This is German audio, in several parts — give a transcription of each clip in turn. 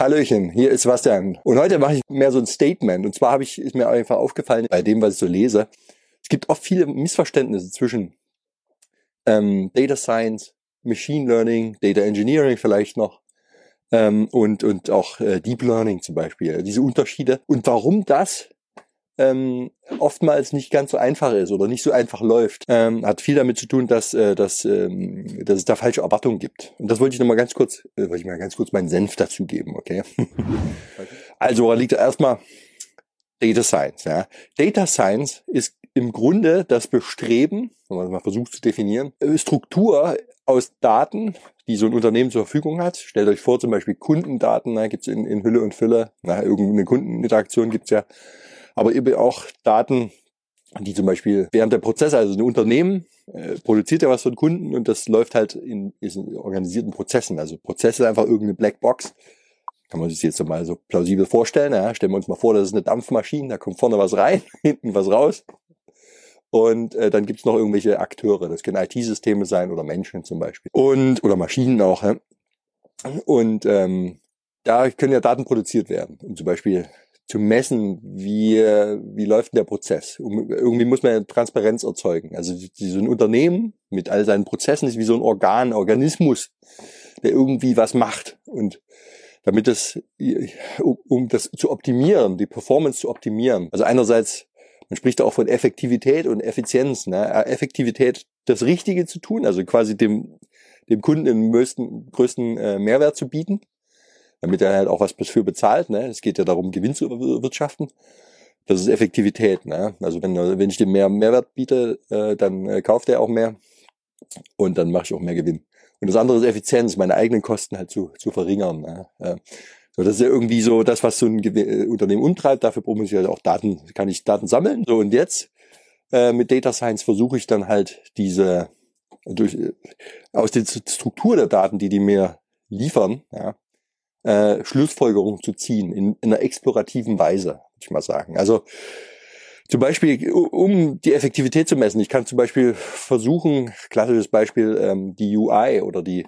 Hallöchen, hier ist Sebastian. Und heute mache ich mehr so ein Statement. Und zwar habe ich, ist mir einfach aufgefallen, bei dem, was ich so lese, es gibt oft viele Missverständnisse zwischen ähm, Data Science, Machine Learning, Data Engineering vielleicht noch ähm, und, und auch äh, Deep Learning zum Beispiel. Diese Unterschiede. Und warum das ähm, oftmals nicht ganz so einfach ist oder nicht so einfach läuft, ähm, hat viel damit zu tun, dass, äh, dass, ähm, dass es da falsche Erwartungen gibt. Und das wollte ich nochmal ganz kurz, äh, wollte ich mal ganz kurz meinen Senf dazugeben, okay? also da liegt erstmal Data Science. Ja. Data Science ist im Grunde das Bestreben, wenn man mal versucht zu definieren, äh, Struktur aus Daten, die so ein Unternehmen zur Verfügung hat. Stellt euch vor, zum Beispiel Kundendaten, da gibt's in, in Hülle und Fülle, na, irgendeine Kundeninteraktion gibt's ja aber eben auch Daten, die zum Beispiel während der Prozesse, also ein Unternehmen äh, produziert ja was den Kunden und das läuft halt in, in organisierten Prozessen. Also Prozesse einfach irgendeine Blackbox. Kann man sich jetzt mal so plausibel vorstellen. Ja? Stellen wir uns mal vor, das ist eine Dampfmaschine, da kommt vorne was rein, hinten was raus. Und äh, dann gibt's noch irgendwelche Akteure. Das können IT-Systeme sein oder Menschen zum Beispiel. Und oder Maschinen auch. Ja? Und ähm, da können ja Daten produziert werden, um zum Beispiel zu messen, wie, wie läuft der Prozess. Irgendwie muss man Transparenz erzeugen. Also so ein Unternehmen mit all seinen Prozessen ist wie so ein Organ, Organismus, der irgendwie was macht. Und damit das, um das zu optimieren, die Performance zu optimieren. Also einerseits, man spricht auch von Effektivität und Effizienz. Ne? Effektivität, das Richtige zu tun, also quasi dem, dem Kunden den größten, größten äh, Mehrwert zu bieten damit er halt auch was dafür bezahlt. Ne? Es geht ja darum, Gewinn zu erwirtschaften. Das ist Effektivität. Ne? Also wenn, wenn ich dem mehr Mehrwert biete, äh, dann äh, kauft er auch mehr und dann mache ich auch mehr Gewinn. Und das andere ist Effizienz, meine eigenen Kosten halt zu, zu verringern. Ne? Äh, so, das ist ja irgendwie so das, was so ein Ge äh, Unternehmen umtreibt. Dafür brauche ich halt auch Daten, kann ich Daten sammeln. So und jetzt äh, mit Data Science versuche ich dann halt diese durch äh, aus der Struktur der Daten, die die mir liefern, ja, äh, Schlussfolgerungen zu ziehen, in, in einer explorativen Weise, würde ich mal sagen. Also zum Beispiel, um die Effektivität zu messen, ich kann zum Beispiel versuchen, klassisches Beispiel, ähm, die UI oder die,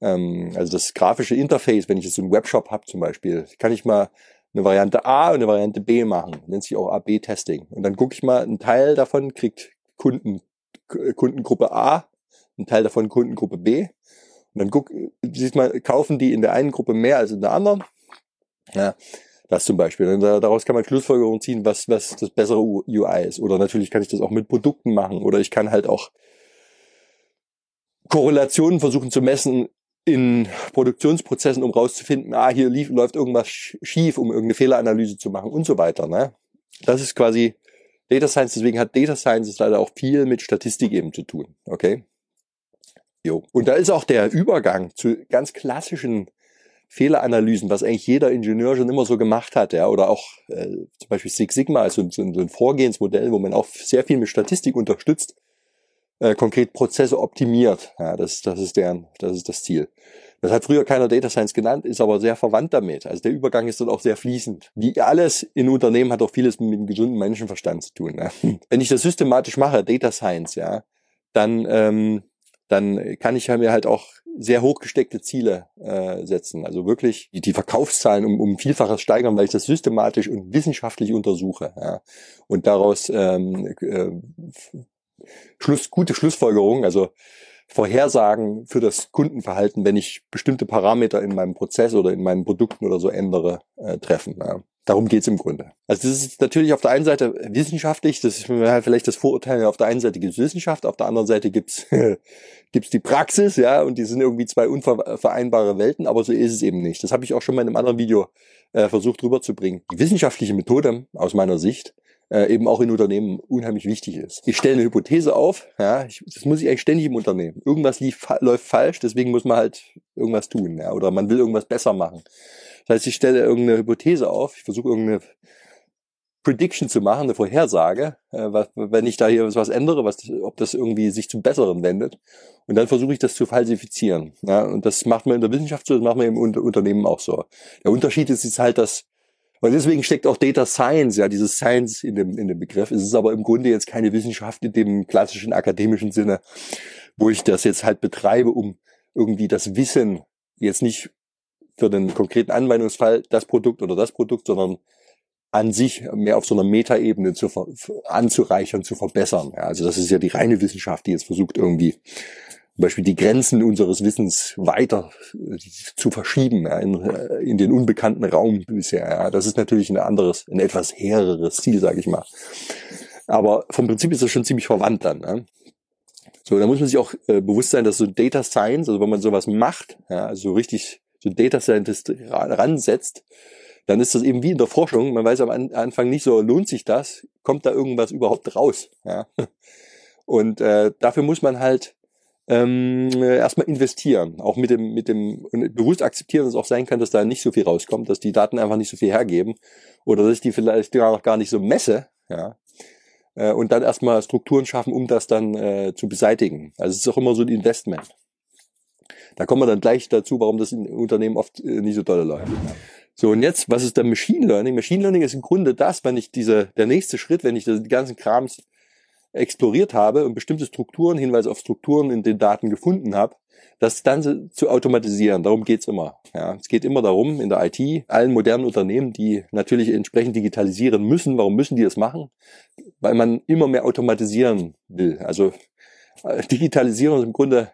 ähm, also das grafische Interface, wenn ich jetzt so einen Webshop habe zum Beispiel, kann ich mal eine Variante A und eine Variante B machen, nennt sich auch AB-Testing. Und dann gucke ich mal, ein Teil davon kriegt Kunden, Kundengruppe A, ein Teil davon Kundengruppe B und dann guck, siehst mal, kaufen die in der einen Gruppe mehr als in der anderen? Ja, das zum Beispiel. Daraus kann man Schlussfolgerungen ziehen, was, was das bessere UI ist. Oder natürlich kann ich das auch mit Produkten machen. Oder ich kann halt auch Korrelationen versuchen zu messen in Produktionsprozessen, um rauszufinden, ah, hier lief, läuft irgendwas schief, um irgendeine Fehleranalyse zu machen und so weiter. Ne? Das ist quasi Data Science. Deswegen hat Data Science leider auch viel mit Statistik eben zu tun. Okay? Jo. Und da ist auch der Übergang zu ganz klassischen Fehleranalysen, was eigentlich jeder Ingenieur schon immer so gemacht hat, ja, oder auch äh, zum Beispiel Six Sigma ist so, ein Vorgehensmodell, wo man auch sehr viel mit Statistik unterstützt, äh, konkret Prozesse optimiert. Ja, das, das ist deren, das ist das Ziel. Das hat früher keiner Data Science genannt, ist aber sehr verwandt damit. Also der Übergang ist dann auch sehr fließend. Wie alles in Unternehmen hat auch vieles mit dem gesunden Menschenverstand zu tun. Ja. Wenn ich das systematisch mache, Data Science, ja, dann ähm, dann kann ich mir halt auch sehr hochgesteckte Ziele äh, setzen. Also wirklich die, die Verkaufszahlen um, um Vielfaches steigern, weil ich das systematisch und wissenschaftlich untersuche. Ja. Und daraus ähm, äh, Schluss, gute Schlussfolgerungen, also Vorhersagen für das Kundenverhalten, wenn ich bestimmte Parameter in meinem Prozess oder in meinen Produkten oder so ändere, äh, treffen. Ja. Darum geht's im Grunde. Also das ist natürlich auf der einen Seite wissenschaftlich, das ist halt vielleicht das Vorurteil, auf der einen Seite gibt's Wissenschaft, auf der anderen Seite gibt's gibt's die Praxis, ja, und die sind irgendwie zwei unvereinbare Welten, aber so ist es eben nicht. Das habe ich auch schon mal in einem anderen Video äh, versucht rüberzubringen. Die wissenschaftliche Methode aus meiner Sicht äh, eben auch in Unternehmen unheimlich wichtig ist. Ich stelle eine Hypothese auf, ja, ich, das muss ich eigentlich ständig im Unternehmen. Irgendwas lief, läuft falsch, deswegen muss man halt irgendwas tun, ja, oder man will irgendwas besser machen. Das heißt, ich stelle irgendeine Hypothese auf, ich versuche irgendeine Prediction zu machen, eine Vorhersage, äh, was, wenn ich da hier was ändere, was, ob das irgendwie sich zum Besseren wendet. Und dann versuche ich das zu falsifizieren. Ja, und das macht man in der Wissenschaft so, das macht man im Unternehmen auch so. Der Unterschied ist jetzt halt, dass und deswegen steckt auch Data Science, ja, dieses Science in dem, in dem Begriff. Es ist aber im Grunde jetzt keine Wissenschaft in dem klassischen akademischen Sinne, wo ich das jetzt halt betreibe, um irgendwie das Wissen jetzt nicht für den konkreten Anwendungsfall das Produkt oder das Produkt, sondern an sich mehr auf so einer Metaebene zu anzureichern, zu verbessern. Ja, also das ist ja die reine Wissenschaft, die jetzt versucht irgendwie zum Beispiel die Grenzen unseres Wissens weiter äh, zu verschieben ja, in, äh, in, den unbekannten Raum bisher. Ja. Das ist natürlich ein anderes, ein etwas hehreres Ziel, sage ich mal. Aber vom Prinzip ist das schon ziemlich verwandt dann. Ja. So, da muss man sich auch äh, bewusst sein, dass so Data Science, also wenn man sowas macht, ja, also richtig so Data Scientist ransetzt, dann ist das eben wie in der Forschung. Man weiß am Anfang nicht so, lohnt sich das? Kommt da irgendwas überhaupt raus? Ja. Und äh, dafür muss man halt ähm, erstmal investieren. Auch mit dem, mit dem und bewusst akzeptieren, dass es auch sein kann, dass da nicht so viel rauskommt, dass die Daten einfach nicht so viel hergeben oder dass ich die vielleicht noch gar nicht so messe. Ja. Äh, und dann erstmal Strukturen schaffen, um das dann äh, zu beseitigen. Also es ist auch immer so ein Investment. Da kommen wir dann gleich dazu, warum das in Unternehmen oft äh, nicht so toll läuft. So, und jetzt, was ist dann Machine Learning? Machine Learning ist im Grunde das, wenn ich diese, der nächste Schritt, wenn ich die ganzen Krams exploriert habe und bestimmte Strukturen, Hinweise auf Strukturen in den Daten gefunden habe, das dann zu automatisieren. Darum geht's immer. Ja, es geht immer darum, in der IT, allen modernen Unternehmen, die natürlich entsprechend digitalisieren müssen, warum müssen die das machen? Weil man immer mehr automatisieren will. Also äh, Digitalisierung ist im Grunde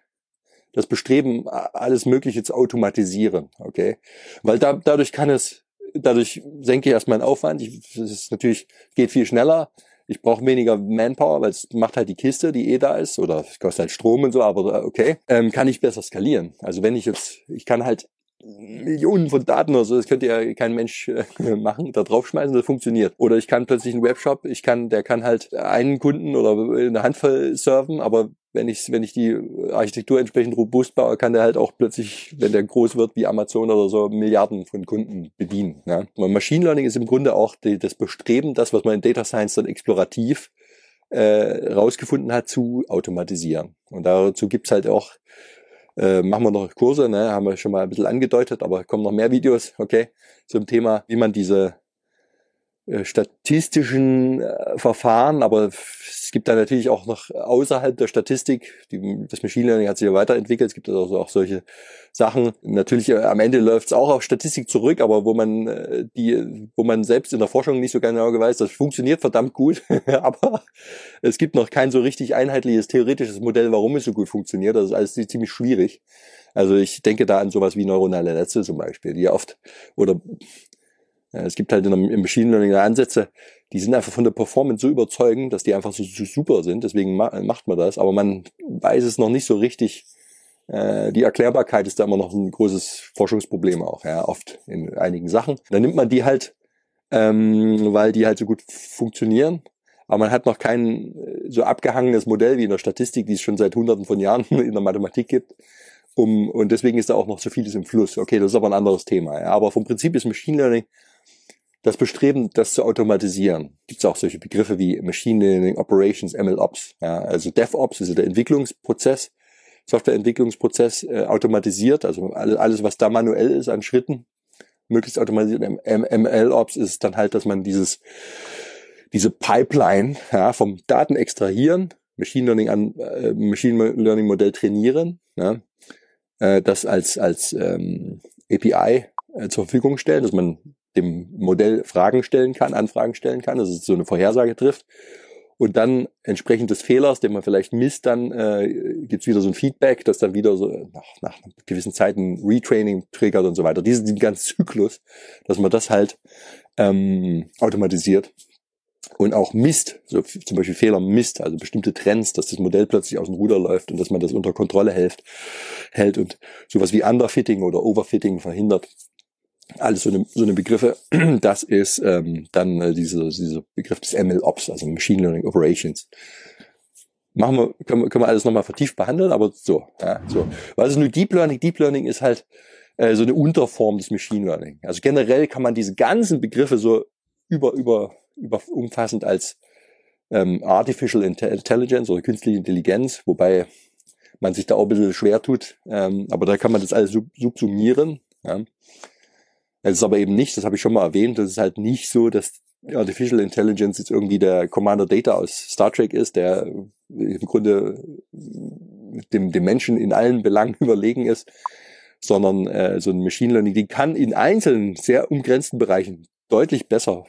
das Bestreben, alles Mögliche zu automatisieren, okay? Weil da, dadurch kann es, dadurch senke ich erstmal den Aufwand. Ich, es ist natürlich, geht viel schneller. Ich brauche weniger Manpower, weil es macht halt die Kiste, die eh da ist, oder es kostet halt Strom und so, aber okay, ähm, kann ich besser skalieren. Also wenn ich jetzt, ich kann halt Millionen von Daten oder so, das könnte ja kein Mensch äh, machen, da draufschmeißen, das funktioniert. Oder ich kann plötzlich einen Webshop, ich kann, der kann halt einen Kunden oder eine Handvoll serven, aber wenn ich, wenn ich die Architektur entsprechend robust baue, kann der halt auch plötzlich, wenn der groß wird wie Amazon oder so, Milliarden von Kunden bedienen. Ja. Und Machine Learning ist im Grunde auch die, das Bestreben, das, was man in Data Science dann explorativ äh, rausgefunden hat, zu automatisieren. Und dazu gibt's halt auch äh, machen wir noch Kurse, ne? haben wir schon mal ein bisschen angedeutet, aber kommen noch mehr Videos, okay, zum Thema, wie man diese statistischen äh, Verfahren, aber es gibt da natürlich auch noch außerhalb der Statistik, die, das Machine Learning hat sich ja weiterentwickelt, es gibt also auch solche Sachen. Natürlich äh, am Ende läuft es auch auf Statistik zurück, aber wo man äh, die, wo man selbst in der Forschung nicht so genau weiß, das funktioniert verdammt gut, aber es gibt noch kein so richtig einheitliches theoretisches Modell, warum es so gut funktioniert. Das ist alles ziemlich schwierig. Also ich denke da an sowas wie neuronale Netze zum Beispiel, die oft oder es gibt halt im Machine Learning Ansätze, die sind einfach von der Performance so überzeugend, dass die einfach so, so super sind. Deswegen macht man das. Aber man weiß es noch nicht so richtig. Äh, die Erklärbarkeit ist da immer noch ein großes Forschungsproblem auch, ja, oft in einigen Sachen. Dann nimmt man die halt, ähm, weil die halt so gut funktionieren. Aber man hat noch kein äh, so abgehangenes Modell wie in der Statistik, die es schon seit hunderten von Jahren in der Mathematik gibt. Um, und deswegen ist da auch noch so vieles im Fluss. Okay, das ist aber ein anderes Thema. Ja. Aber vom Prinzip ist Machine Learning das Bestreben, das zu automatisieren. Gibt es auch solche Begriffe wie Machine Learning Operations, MLOps. Ja, also DevOps ist der Entwicklungsprozess, Softwareentwicklungsprozess äh, automatisiert, also alles, was da manuell ist an Schritten, möglichst automatisiert. MLOps ist dann halt, dass man dieses diese Pipeline ja, vom Daten extrahieren, Machine Learning an äh, Machine Learning Modell trainieren, ja, äh, das als als ähm, API äh, zur Verfügung stellen, dass man dem Modell Fragen stellen kann, Anfragen stellen kann, dass es so eine Vorhersage trifft. Und dann entsprechend des Fehlers, den man vielleicht misst, dann äh, gibt wieder so ein Feedback, das dann wieder so nach, nach gewissen Zeiten Retraining triggert und so weiter. Diesen ganzen Zyklus, dass man das halt ähm, automatisiert und auch misst, so zum Beispiel Fehler misst, also bestimmte Trends, dass das Modell plötzlich aus dem Ruder läuft und dass man das unter Kontrolle hält, hält und sowas wie Underfitting oder Overfitting verhindert alles so eine, so eine Begriffe. Das ist ähm, dann äh, diese, dieser Begriff des ML-Ops, also Machine Learning Operations. Machen wir, können, wir, können wir alles nochmal vertieft behandeln, aber so, ja, so. Was ist nur Deep Learning? Deep Learning ist halt äh, so eine Unterform des Machine Learning. Also generell kann man diese ganzen Begriffe so über, über, über umfassend als ähm, Artificial Intelligence oder künstliche Intelligenz, wobei man sich da auch ein bisschen schwer tut, ähm, aber da kann man das alles sub subsumieren. Ja. Es ist aber eben nicht, das habe ich schon mal erwähnt, das ist halt nicht so, dass Artificial Intelligence jetzt irgendwie der Commander Data aus Star Trek ist, der im Grunde dem, dem Menschen in allen Belangen überlegen ist, sondern äh, so ein Machine Learning, die kann in einzelnen, sehr umgrenzten Bereichen deutlich besser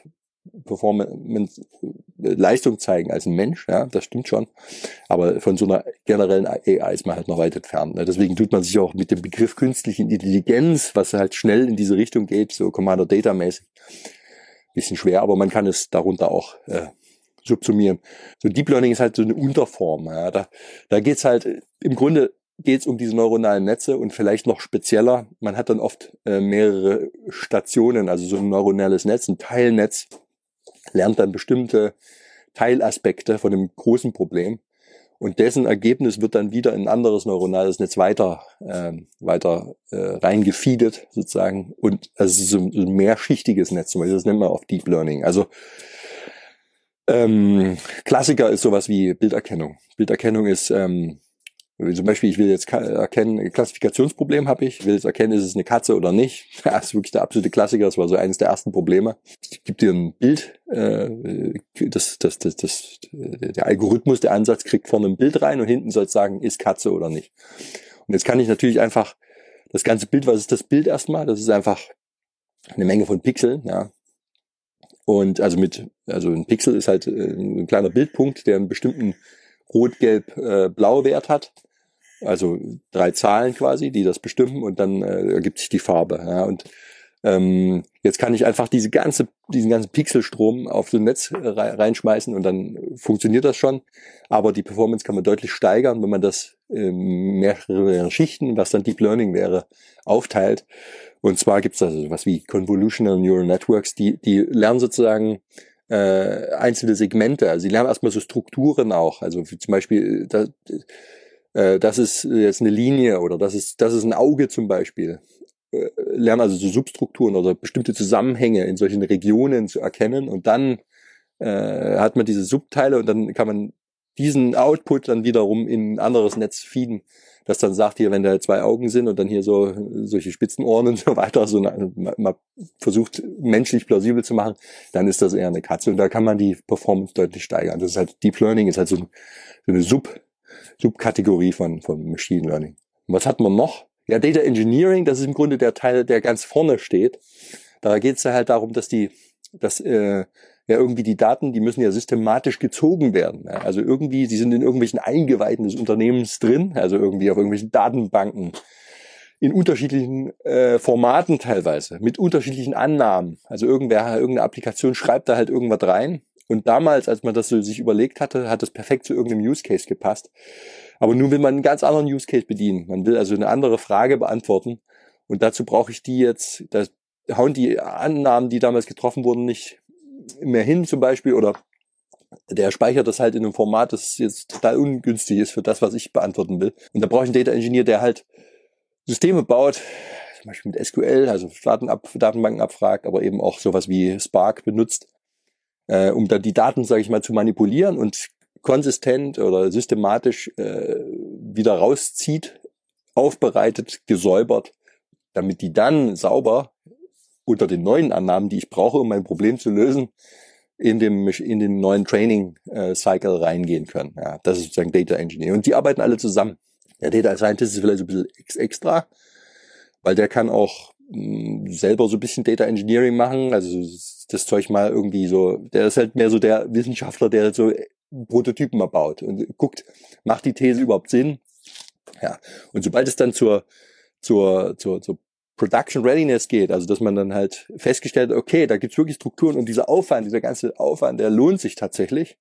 Performance, Leistung zeigen als ein Mensch, ja, das stimmt schon. Aber von so einer generellen AI ist man halt noch weit entfernt. Ne? Deswegen tut man sich auch mit dem Begriff künstliche Intelligenz, was halt schnell in diese Richtung geht, so Commander Data mäßig, bisschen schwer, aber man kann es darunter auch äh, subsumieren. So Deep Learning ist halt so eine Unterform. Ja. Da, da geht's halt, im Grunde geht's um diese neuronalen Netze und vielleicht noch spezieller. Man hat dann oft äh, mehrere Stationen, also so ein neuronales Netz, ein Teilnetz, lernt dann bestimmte Teilaspekte von dem großen Problem. Und dessen Ergebnis wird dann wieder in ein anderes neuronales Netz weiter, äh, weiter äh, reingefeedet sozusagen. Und also so ein mehrschichtiges Netz, zum Beispiel, das nennt man auch Deep Learning. Also ähm, Klassiker ist sowas wie Bilderkennung. Bilderkennung ist ähm, zum Beispiel, ich will jetzt erkennen, Klassifikationsproblem habe ich, will jetzt erkennen, ist es eine Katze oder nicht. Das ist wirklich der absolute Klassiker, das war so eines der ersten Probleme. Ich gebe dir ein Bild, äh, das, das, das, das, der Algorithmus, der Ansatz kriegt vorne ein Bild rein und hinten soll es sagen, ist Katze oder nicht. Und jetzt kann ich natürlich einfach das ganze Bild, was ist das Bild erstmal? Das ist einfach eine Menge von Pixeln, ja. Und also mit, also ein Pixel ist halt äh, ein kleiner Bildpunkt, der einen bestimmten Rot-Gelb-Blau-Wert hat also drei Zahlen quasi, die das bestimmen und dann äh, ergibt sich die Farbe. Ja, und ähm, jetzt kann ich einfach diese ganze, diesen ganzen Pixelstrom auf so ein Netz reinschmeißen und dann funktioniert das schon. Aber die Performance kann man deutlich steigern, wenn man das in mehrere Schichten, was dann Deep Learning wäre, aufteilt. Und zwar gibt es also was wie Convolutional Neural Networks, die, die lernen sozusagen äh, einzelne Segmente. Also sie lernen erstmal so Strukturen auch. Also zum Beispiel, da, äh, das ist jetzt eine Linie oder das ist, das ist ein Auge zum Beispiel. Äh, lernen also so Substrukturen oder bestimmte Zusammenhänge in solchen Regionen zu erkennen und dann äh, hat man diese Subteile und dann kann man diesen Output dann wiederum in ein anderes Netz feeden, das dann sagt hier, wenn da zwei Augen sind und dann hier so solche Spitzenohren und so weiter, so eine, man versucht menschlich plausibel zu machen, dann ist das eher eine Katze und da kann man die Performance deutlich steigern. Das ist halt Deep Learning ist halt so, so eine Sub Subkategorie von, von Machine Learning. Und was hat man noch? Ja, Data Engineering, das ist im Grunde der Teil, der ganz vorne steht. Da geht es ja halt darum, dass die, dass äh, ja irgendwie die Daten, die müssen ja systematisch gezogen werden. Ja? Also irgendwie, die sind in irgendwelchen Eingeweihten des Unternehmens drin, also irgendwie auf irgendwelchen Datenbanken in unterschiedlichen äh, Formaten teilweise, mit unterschiedlichen Annahmen. Also irgendwer, irgendeine Applikation schreibt da halt irgendwas rein und damals, als man das so sich überlegt hatte, hat das perfekt zu irgendeinem Use Case gepasst. Aber nun will man einen ganz anderen Use Case bedienen. Man will also eine andere Frage beantworten. Und dazu brauche ich die jetzt, da hauen die Annahmen, die damals getroffen wurden, nicht mehr hin zum Beispiel oder der speichert das halt in einem Format, das jetzt total ungünstig ist für das, was ich beantworten will. Und da brauche ich einen Data Engineer, der halt Systeme baut, zum Beispiel mit SQL, also Datenbanken abfragt, aber eben auch sowas wie Spark benutzt, äh, um da die Daten, sage ich mal, zu manipulieren und konsistent oder systematisch äh, wieder rauszieht, aufbereitet, gesäubert, damit die dann sauber unter den neuen Annahmen, die ich brauche, um mein Problem zu lösen, in dem in den neuen Training äh, Cycle reingehen können. Ja, das ist sozusagen Data Engineering und die arbeiten alle zusammen. Der Data Scientist ist vielleicht ein bisschen extra, weil der kann auch mh, mm, selber so ein bisschen Data Engineering machen, also das Zeug mal irgendwie so, der ist halt mehr so der Wissenschaftler, der so Prototypen mal baut und guckt, macht die These überhaupt Sinn? Ja. Und sobald es dann zur, zur, zur, zur Production Readiness geht, also dass man dann halt festgestellt, okay, da gibt's wirklich Strukturen und dieser Aufwand, dieser ganze Aufwand, der lohnt sich tatsächlich,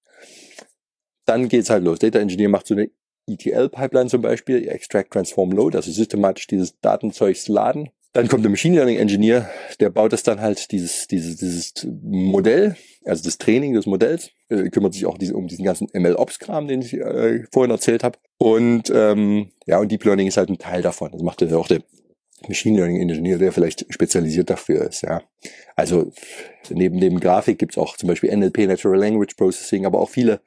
dann geht's halt los. Data Engineer macht so eine ETL-Pipeline zum Beispiel, Extract, Transform, Load, also systematisch dieses Datenzeugs laden dann kommt der Machine Learning Engineer, der baut das dann halt, dieses, dieses, dieses Modell, also das Training des Modells, äh, kümmert sich auch diese, um diesen ganzen ML-Ops-Kram, den ich äh, vorhin erzählt habe. Und ähm, ja, und Deep Learning ist halt ein Teil davon. Das macht ja auch der Machine Learning Engineer, der vielleicht spezialisiert dafür ist. Ja, Also neben, neben Grafik gibt's auch zum Beispiel NLP, Natural Language Processing, aber auch viele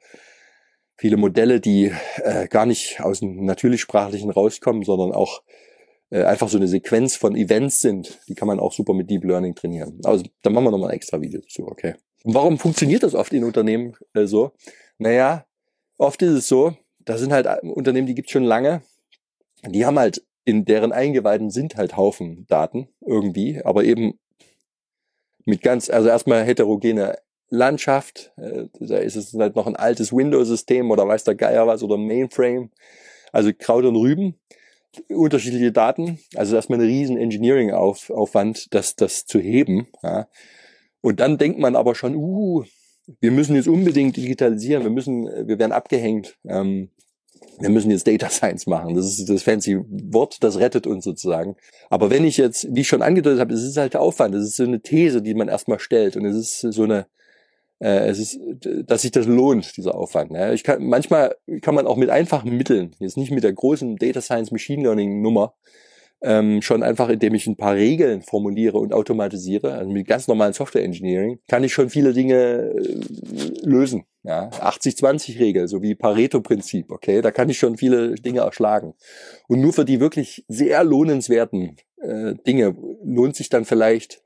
viele Modelle, die äh, gar nicht aus dem natürlichsprachlichen rauskommen, sondern auch äh, einfach so eine Sequenz von Events sind, die kann man auch super mit Deep Learning trainieren. Also da machen wir nochmal ein extra Video dazu, okay. Und warum funktioniert das oft in Unternehmen äh, so? Naja, oft ist es so, da sind halt Unternehmen, die gibt's schon lange, die haben halt in deren Eingeweiden sind halt Haufen Daten irgendwie, aber eben mit ganz, also erstmal heterogene Landschaft, äh, da ist es halt noch ein altes Windows-System oder weiß der Geier was oder Mainframe, also Kraut und Rüben, unterschiedliche Daten, also erstmal eine riesen Engineering-Aufwand, das, das zu heben. Ja. Und dann denkt man aber schon, uh, wir müssen jetzt unbedingt digitalisieren, wir müssen, wir werden abgehängt. Ähm, wir müssen jetzt Data Science machen. Das ist das fancy Wort, das rettet uns sozusagen. Aber wenn ich jetzt, wie ich schon angedeutet habe, es ist halt der Aufwand, es ist so eine These, die man erstmal stellt und es ist so eine, äh, es ist, dass sich das lohnt, dieser Aufwand. Ne? Ich kann, manchmal kann man auch mit einfachen Mitteln, jetzt nicht mit der großen Data Science Machine Learning Nummer, ähm, schon einfach, indem ich ein paar Regeln formuliere und automatisiere, also mit ganz normalen Software Engineering, kann ich schon viele Dinge äh, lösen. Ja, 80-20-Regel, so wie Pareto-Prinzip, okay, da kann ich schon viele Dinge erschlagen. Und nur für die wirklich sehr lohnenswerten äh, Dinge lohnt sich dann vielleicht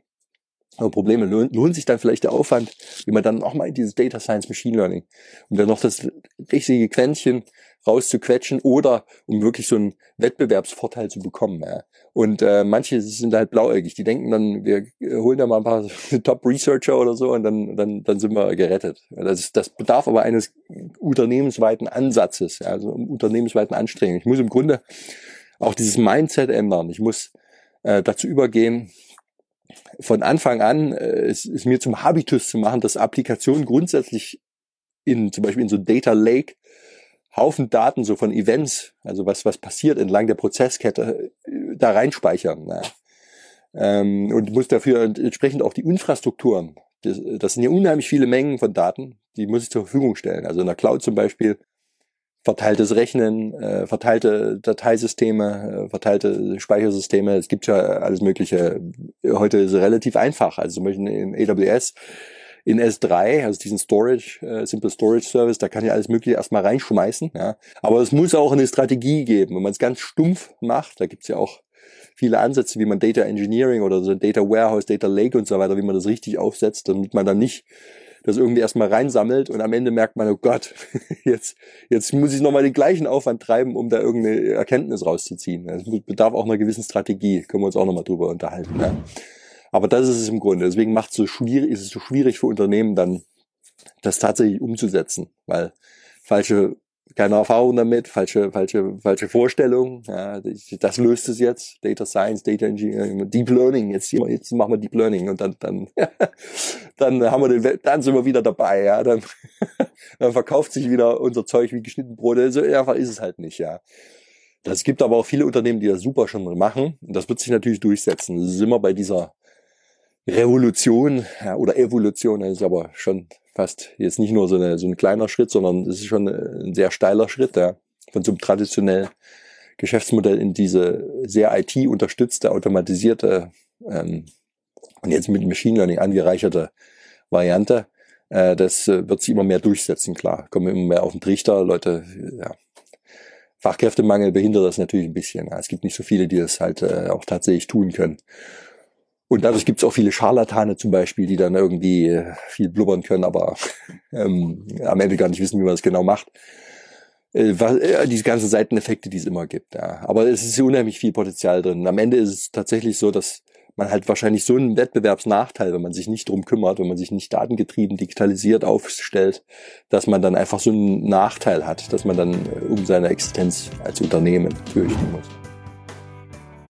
Probleme lohnt, lohnt sich dann vielleicht der Aufwand, wie man dann nochmal in dieses Data Science Machine Learning, um dann noch das richtige Quäntchen rauszuquetschen oder um wirklich so einen Wettbewerbsvorteil zu bekommen. Ja. Und äh, manche sind halt blauäugig, die denken dann, wir holen da mal ein paar Top-Researcher oder so und dann, dann, dann sind wir gerettet. Das, das bedarf aber eines unternehmensweiten Ansatzes, ja, also unternehmensweiten Anstrengungen. Ich muss im Grunde auch dieses Mindset ändern. Ich muss äh, dazu übergehen, von Anfang an äh, es, es mir zum Habitus zu machen, dass Applikationen grundsätzlich in zum Beispiel in so Data Lake Haufen Daten so von Events, also was was passiert entlang der Prozesskette, äh, da reinspeichern. Ne? Ähm, und muss dafür entsprechend auch die Infrastrukturen. Das, das sind ja unheimlich viele Mengen von Daten, die muss ich zur Verfügung stellen. Also in der Cloud zum Beispiel verteiltes Rechnen, äh, verteilte Dateisysteme, äh, verteilte Speichersysteme. Es gibt ja alles Mögliche. Heute ist es relativ einfach. Also zum Beispiel in AWS, in S3, also diesen Storage, äh, Simple Storage Service, da kann ich alles Mögliche erstmal reinschmeißen. Ja. Aber es muss auch eine Strategie geben. Wenn man es ganz stumpf macht, da gibt's ja auch viele Ansätze, wie man Data Engineering oder so Data Warehouse, Data Lake und so weiter, wie man das richtig aufsetzt, damit man dann nicht das irgendwie erstmal reinsammelt und am Ende merkt man, oh Gott, jetzt, jetzt muss ich nochmal den gleichen Aufwand treiben, um da irgendeine Erkenntnis rauszuziehen. Das bedarf auch einer gewissen Strategie, können wir uns auch nochmal drüber unterhalten. Ja. Aber das ist es im Grunde. Deswegen macht es so schwierig, ist es so schwierig für Unternehmen dann, das tatsächlich umzusetzen, weil falsche keine Erfahrung damit, falsche, falsche, falsche Vorstellung. Ja, das löst es jetzt. Data Science, Data Engineering, Deep Learning. Jetzt, jetzt machen wir Deep Learning und dann, dann, dann haben wir den, dann sind wir wieder dabei. Ja, dann, dann verkauft sich wieder unser Zeug wie geschnitten Brote. So einfach ist es halt nicht. Ja. Es gibt aber auch viele Unternehmen, die das super schon machen. Und das wird sich natürlich durchsetzen. Das ist immer bei dieser Revolution ja, oder Evolution, das ist aber schon fast jetzt nicht nur so, eine, so ein kleiner Schritt, sondern es ist schon ein sehr steiler Schritt, ja, von so einem traditionellen Geschäftsmodell in diese sehr IT-unterstützte, automatisierte ähm, und jetzt mit Machine Learning angereicherte Variante. Äh, das äh, wird sich immer mehr durchsetzen, klar. Kommen immer mehr auf den Trichter, Leute, ja. Fachkräftemangel behindert das natürlich ein bisschen. Ja. Es gibt nicht so viele, die das halt äh, auch tatsächlich tun können. Und dadurch gibt es auch viele Scharlatane zum Beispiel, die dann irgendwie äh, viel blubbern können, aber ähm, am Ende gar nicht wissen, wie man das genau macht. Äh, was, äh, diese ganzen Seiteneffekte, die es immer gibt. Ja. Aber es ist unheimlich viel Potenzial drin. Am Ende ist es tatsächlich so, dass man halt wahrscheinlich so einen Wettbewerbsnachteil, wenn man sich nicht drum kümmert, wenn man sich nicht datengetrieben, digitalisiert aufstellt, dass man dann einfach so einen Nachteil hat, dass man dann äh, um seine Existenz als Unternehmen fürchten muss.